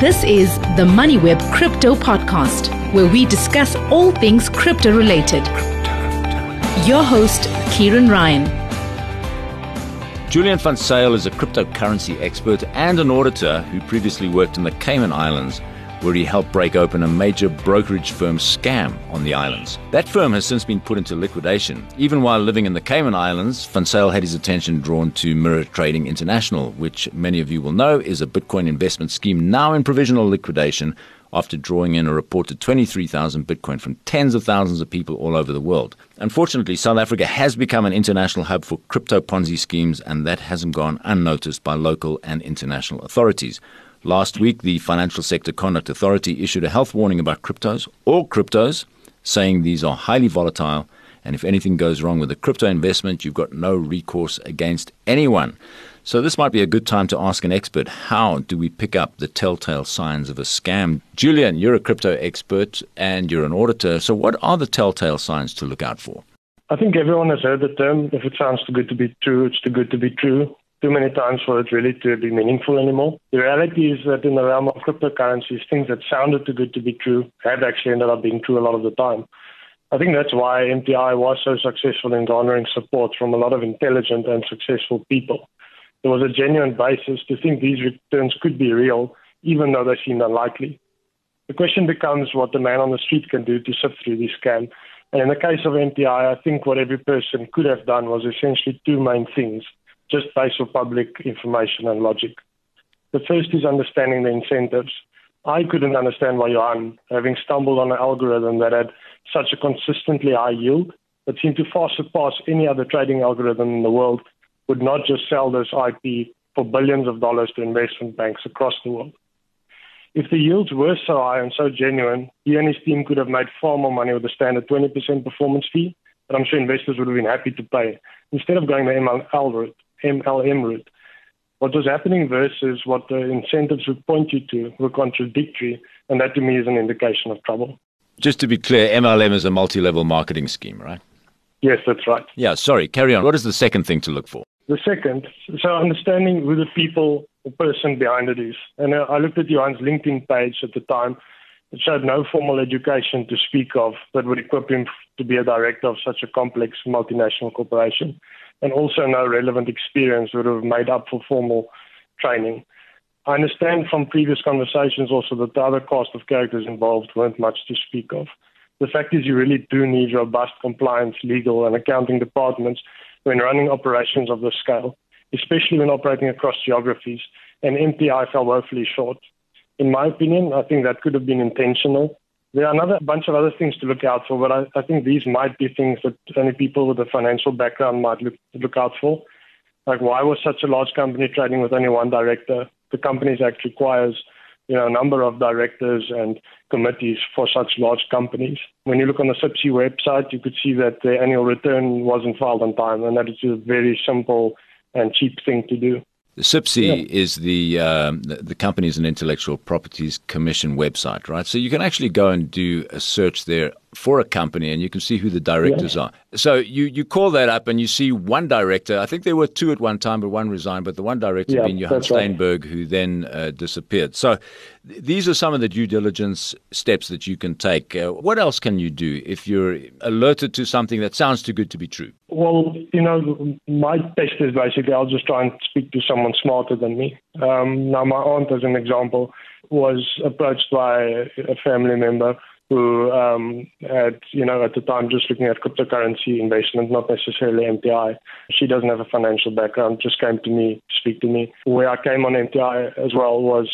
This is the MoneyWeb Crypto Podcast, where we discuss all things crypto related. Your host, Kieran Ryan. Julian van Zyl is a cryptocurrency expert and an auditor who previously worked in the Cayman Islands where he helped break open a major brokerage firm scam on the islands. That firm has since been put into liquidation. Even while living in the Cayman Islands, Zyl had his attention drawn to Mirror Trading International, which many of you will know is a Bitcoin investment scheme now in provisional liquidation after drawing in a reported 23,000 Bitcoin from tens of thousands of people all over the world. Unfortunately, South Africa has become an international hub for crypto Ponzi schemes, and that hasn't gone unnoticed by local and international authorities. Last week, the Financial Sector Conduct Authority issued a health warning about cryptos, all cryptos, saying these are highly volatile, and if anything goes wrong with a crypto investment, you've got no recourse against anyone. So, this might be a good time to ask an expert how do we pick up the telltale signs of a scam? Julian, you're a crypto expert and you're an auditor. So, what are the telltale signs to look out for? I think everyone has heard the term if it sounds too good to be true, it's too good to be true too many times for it really to be meaningful anymore. The reality is that in the realm of cryptocurrencies, things that sounded too good to be true have actually ended up being true a lot of the time. I think that's why MTI was so successful in garnering support from a lot of intelligent and successful people. There was a genuine basis to think these returns could be real, even though they seemed unlikely. The question becomes what the man on the street can do to sift through this scam. And in the case of MTI, I think what every person could have done was essentially two main things just based on public information and logic. The first is understanding the incentives. I couldn't understand why Johan, having stumbled on an algorithm that had such a consistently high yield that seemed to far surpass any other trading algorithm in the world, would not just sell this IP for billions of dollars to investment banks across the world. If the yields were so high and so genuine, he and his team could have made far more money with a standard 20% performance fee that I'm sure investors would have been happy to pay instead of going the MLM route. MLM route. What was happening versus what the incentives would point you to were contradictory, and that to me is an indication of trouble. Just to be clear, MLM is a multi level marketing scheme, right? Yes, that's right. Yeah, sorry, carry on. What is the second thing to look for? The second, so understanding who the people the person behind it is. And uh, I looked at Johan's LinkedIn page at the time. It showed no formal education to speak of that would equip him to be a director of such a complex multinational corporation and also no relevant experience would have made up for formal training. I understand from previous conversations also that the other cast of characters involved weren't much to speak of. The fact is, you really do need robust compliance, legal, and accounting departments when running operations of this scale, especially when operating across geographies, and MTI fell woefully short. In my opinion, I think that could have been intentional there are another bunch of other things to look out for, but I, I think these might be things that only people with a financial background might look, look out for. Like, why was such a large company trading with only one director? The Companies Act requires you know, a number of directors and committees for such large companies. When you look on the CIPC website, you could see that the annual return wasn't filed on time, and that is a very simple and cheap thing to do. CIPC yeah. is the, um, the, the Companies and Intellectual Properties Commission website, right? So you can actually go and do a search there for a company and you can see who the directors yeah. are. So you, you call that up and you see one director. I think there were two at one time, but one resigned. But the one director yeah, being Johan Steynberg, right. who then uh, disappeared. So these are some of the due diligence steps that you can take. Uh, what else can you do if you're alerted to something that sounds too good to be true? Well, you know, my test is basically I'll just try and speak to someone smarter than me. Um, now, my aunt, as an example, was approached by a family member who um, had, you know, at the time just looking at cryptocurrency investment, not necessarily MTI. She doesn't have a financial background, just came to me speak to me. Where I came on MTI as well was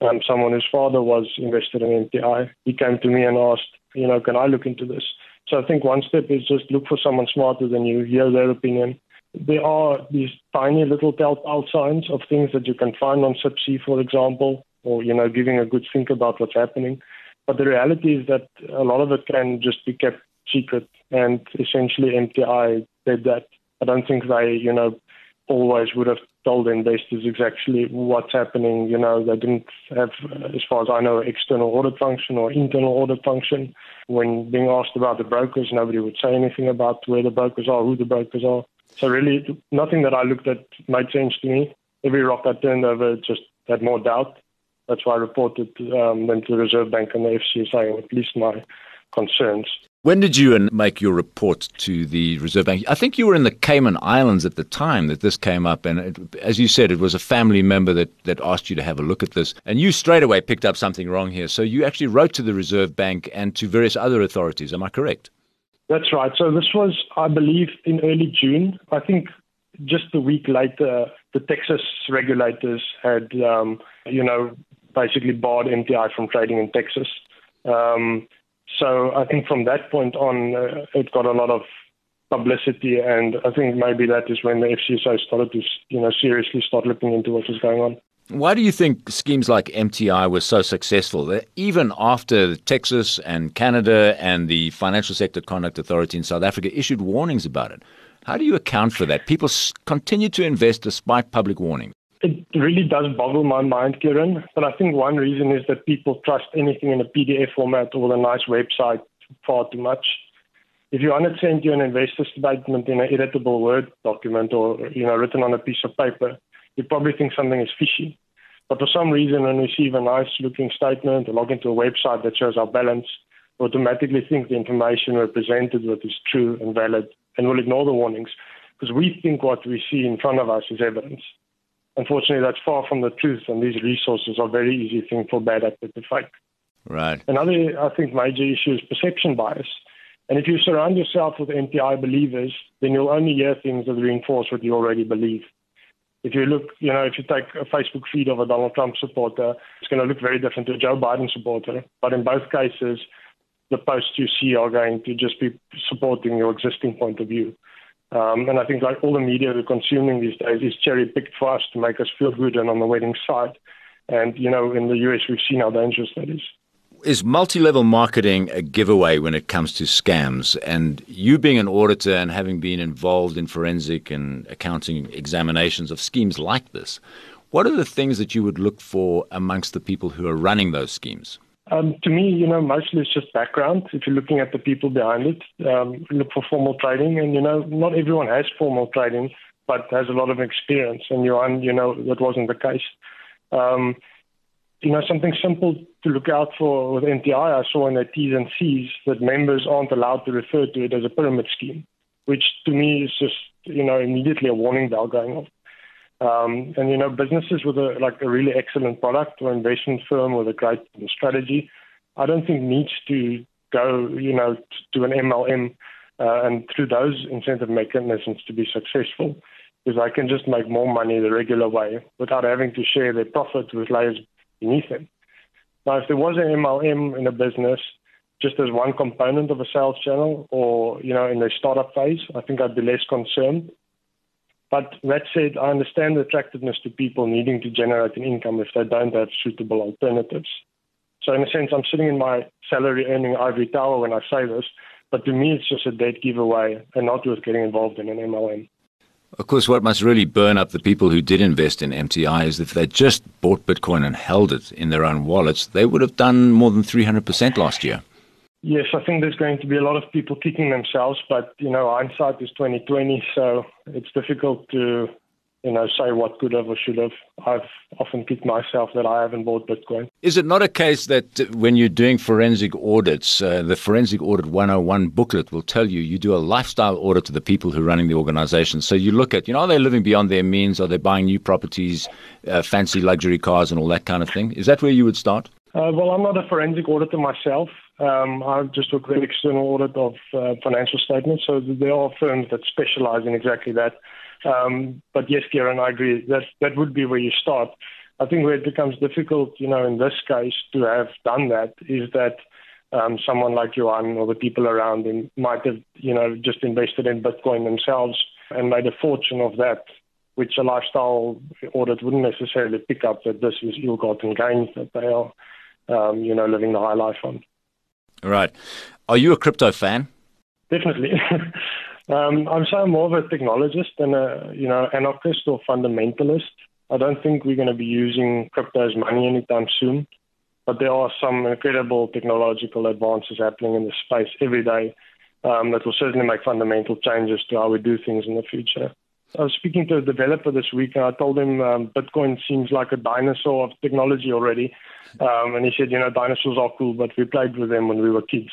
um, someone whose father was invested in MTI. He came to me and asked, you know, can I look into this? So I think one step is just look for someone smarter than you, hear their opinion. There are these tiny little telltale signs of things that you can find on CIPC, for example, or, you know, giving a good think about what's happening. But the reality is that a lot of it can just be kept secret, and essentially MTI did that. I don't think they, you know, always would have told investors exactly what's happening. You know, they didn't have, as far as I know, external audit function or internal audit function. When being asked about the brokers, nobody would say anything about where the brokers are, who the brokers are. So really, nothing that I looked at made sense to me. Every rock I turned over just had more doubt. That's why I reported um, to the Reserve Bank and the FSCA, and at least my concerns. When did you make your report to the Reserve Bank? I think you were in the Cayman Islands at the time that this came up, and it, as you said, it was a family member that, that asked you to have a look at this, and you straight away picked up something wrong here. So you actually wrote to the Reserve Bank and to various other authorities. Am I correct? That's right. So this was, I believe, in early June. I think just a week later, the Texas regulators had, um, you know, basically barred MTI from trading in Texas. Um, so I think from that point on, uh, it got a lot of publicity, and I think maybe that is when the FSCA started to, you know, seriously start looking into what was going on. Why do you think schemes like MTI were so successful? That even after Texas and Canada and the Financial Sector Conduct Authority in South Africa issued warnings about it, how do you account for that? People continue to invest despite public warning. It really does boggle my mind, Kieran. But I think one reason is that people trust anything in a PDF format or a nice website far too much. If you want to send you an investor statement in an editable Word document or you know written on a piece of paper, you probably think something is fishy. But for some reason, when we receive a nice looking statement or log into a website that shows our balance, we automatically think the information we're presented with is true and valid and we'll ignore the warnings because we think what we see in front of us is evidence. Unfortunately, that's far from the truth, and these resources are very easy thing for bad actors to fake. Right. Another, I think, major issue is perception bias. And if you surround yourself with MTI believers, then you'll only hear things that reinforce what you already believe. If you look, you know, if you take a Facebook feed of a Donald Trump supporter, it's going to look very different to a Joe Biden supporter. But in both cases, the posts you see are going to just be supporting your existing point of view. Um, and I think like all the media we're consuming these days is cherry picked for us to make us feel good and on the winning side. And, you know, in the US, we've seen how dangerous that is. Is multi level marketing a giveaway when it comes to scams? And you being an auditor and having been involved in forensic and accounting examinations of schemes like this, what are the things that you would look for amongst the people who are running those schemes? Um, to me, you know, mostly it's just background. If you're looking at the people behind it, um, look for formal trading. And, you know, not everyone has formal trading, but has a lot of experience. And Johan, you know, that wasn't the case. Um, you know, something simple to look out for with MTI, I saw in the T's and C's that members aren't allowed to refer to it as a pyramid scheme, which to me is just, you know, immediately a warning bell going off. Um, and you know, businesses with a like a really excellent product or investment firm with a great strategy, I don't think needs to go, you know, to an MLM uh, and through those incentive mechanisms to be successful, because I can just make more money the regular way without having to share their profit with layers beneath them. Now, if there was an MLM in a business, just as one component of a sales channel, or you know, in the startup phase, I think I'd be less concerned. But that said, I understand the attractiveness to people needing to generate an income if they don't have suitable alternatives. So, in a sense, I'm sitting in my salary earning ivory tower when I say this, but to me, it's just a dead giveaway and not worth getting involved in an MLM. Of course, what must really burn up the people who did invest in MTI is if they just bought Bitcoin and held it in their own wallets, they would have done more than 300% last year. Yes, I think there's going to be a lot of people kicking themselves, but you know, hindsight is 2020, so it's difficult to you know say what could have or should have. I've often kicked myself that I haven't bought Bitcoin. Is it not a case that when you're doing forensic audits, uh, the Forensic Audit 101 booklet will tell you you do a lifestyle audit to the people who are running the organization. So you look at, you know, are they living beyond their means? Are they buying new properties, uh, fancy luxury cars, and all that kind of thing? Is that where you would start? Uh, well, I'm not a forensic auditor myself. Um, I just look at external audit of uh, financial statements. So there are firms that specialize in exactly that. Um, but yes, Kieran, I agree. That that would be where you start. I think where it becomes difficult, you know, in this case, to have done that is that um, someone like Johan or the people around him might have, you know, just invested in Bitcoin themselves and made a fortune of that, which a lifestyle audit wouldn't necessarily pick up that this is ill-gotten gains that they are, um, you know, living the high life on. Right. Are you a crypto fan? Definitely. um, I'm so more of a technologist than a you know anarchist or fundamentalist. I don't think we're going to be using crypto as money anytime soon, but there are some incredible technological advances happening in the space every day um, that will certainly make fundamental changes to how we do things in the future. I was speaking to a developer this week, and I told him um, Bitcoin seems like a dinosaur of technology already. Um, and he said, you know, dinosaurs are cool, but we played with them when we were kids.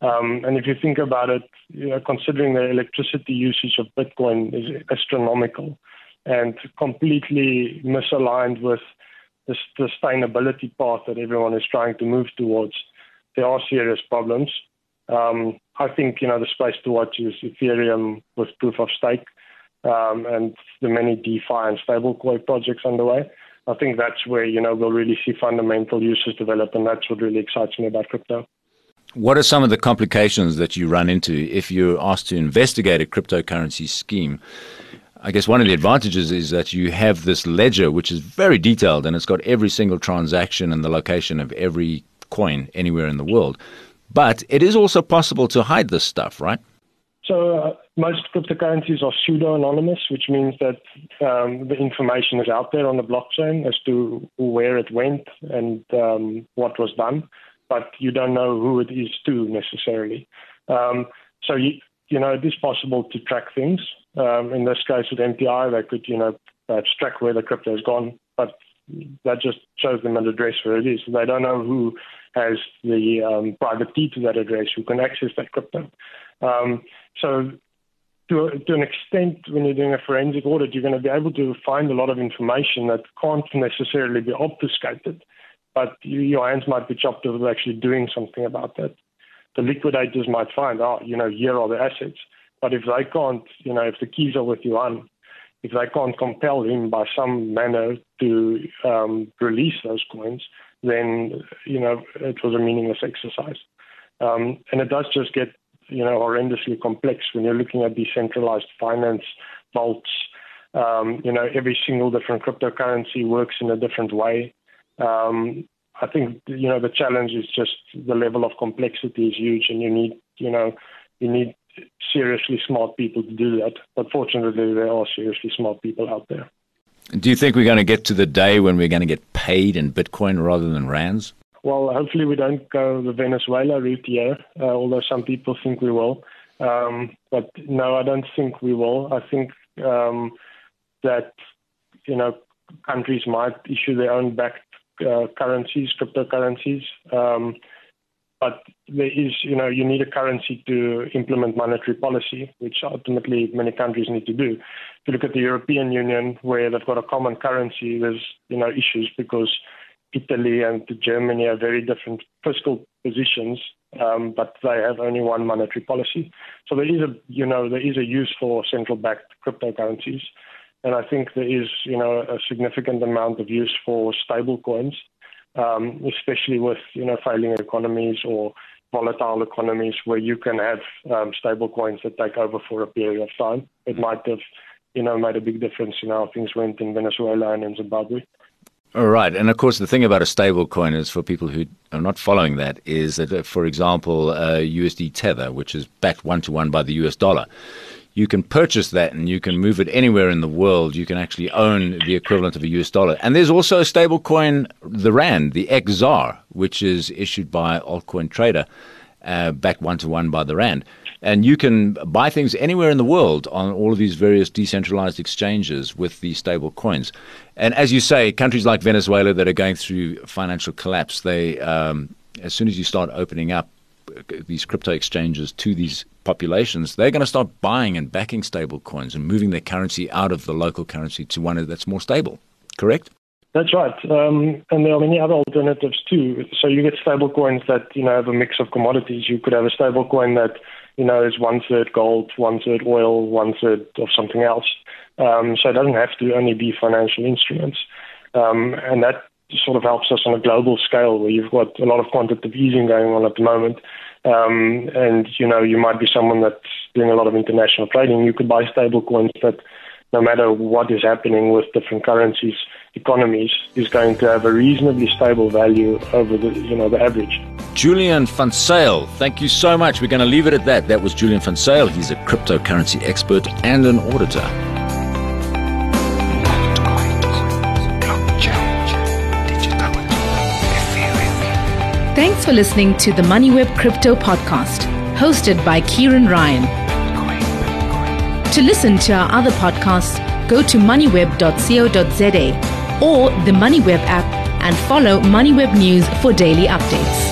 Um, and if you think about it, you know, considering the electricity usage of Bitcoin is astronomical and completely misaligned with the sustainability path that everyone is trying to move towards, there are serious problems. Um, I think you know the space to watch is Ethereum with proof of stake um, and the many DeFi and stablecoin projects underway. I think that's where you know we'll really see fundamental uses develop, and that's what really excites me about crypto. What are some of the complications that you run into if you're asked to investigate a cryptocurrency scheme? I guess one of the advantages is that you have this ledger, which is very detailed and it's got every single transaction and the location of every coin anywhere in the world. But it is also possible to hide this stuff, right? So uh, most cryptocurrencies are pseudo-anonymous, which means that um, the information is out there on the blockchain as to where it went and um, what was done, but you don't know who it is to necessarily. Um, so you, you know it is possible to track things. Um, in this case, with MTI, they could you know perhaps track where the crypto has gone, but that just shows them an address where it is. They don't know who has the um, private key to that address, who can access that crypto. Um, so to, to an extent, when you're doing a forensic audit, you're going to be able to find a lot of information that can't necessarily be obfuscated, but you, your hands might be chopped with actually doing something about that. The liquidators might find, oh, you know, here are the assets. But if they can't, you know, if the keys are with Johan, if they can't compel him by some manner to um, release those coins, then, you know, it was a meaningless exercise. Um, and it does just get you know, horrendously complex when you're looking at decentralized finance vaults. Um, you know, every single different cryptocurrency works in a different way. Um, I think you know the challenge is just the level of complexity is huge, and you need you know you need seriously smart people to do that. But fortunately, there are seriously smart people out there. Do you think we're going to get to the day when we're going to get paid in Bitcoin rather than rands? Well, hopefully we don't go the Venezuela route here, uh, although some people think we will. Um, but no, I don't think we will. I think um, that you know countries might issue their own backed uh, currencies, cryptocurrencies. Um, but there is, you know, you need a currency to implement monetary policy, which ultimately many countries need to do. If you look at the European Union, where they've got a common currency, there's, you know, issues because Italy and Germany are very different fiscal positions, um, but they have only one monetary policy. So there is a, you know, there is a use for central-backed cryptocurrencies, and I think there is, you know, a significant amount of use for stable coins, um, especially with, you know, failing economies or volatile economies where you can have um, stable coins that take over for a period of time. It might have, you know, made a big difference in how things went in Venezuela and in Zimbabwe. All right, and of course, the thing about a stable coin is for people who are not following that is that, uh, for example, uh, USD Tether, which is backed one to one by the US dollar, you can purchase that and you can move it anywhere in the world. You can actually own the equivalent of a US dollar. And there's also a stable coin, the RAND, the XZAR, which is issued by Altcoin Trader, uh, backed one to one by the RAND. And you can buy things anywhere in the world on all of these various decentralized exchanges with these stable coins. And as you say, countries like Venezuela that are going through financial collapse, they um, as soon as you start opening up these crypto exchanges to these populations, they're going to start buying and backing stable coins and moving their currency out of the local currency to one that's more stable. Correct? That's right. Um, and there are many other alternatives too. So you get stable coins that, you know, have a mix of commodities. You could have a stable coin that you know, is one third gold, one third oil, one third of something else. Um, so it doesn't have to only be financial instruments. Um, and that sort of helps us on a global scale where you've got a lot of quantitative easing going on at the moment. Um, and, you know, you might be someone that's doing a lot of international trading. You could buy stable coins that no matter what is happening with different currencies, economies, is going to have a reasonably stable value over the, you know, the average. Julian van Zyl, thank you so much. We're going to leave it at that. That was Julian van Zyl. He's a cryptocurrency expert and an auditor. Thanks for listening to the MoneyWeb Crypto Podcast, hosted by Kieran Ryan. To listen to our other podcasts, go to moneyweb.co.za or the MoneyWeb app and follow MoneyWeb News for daily updates.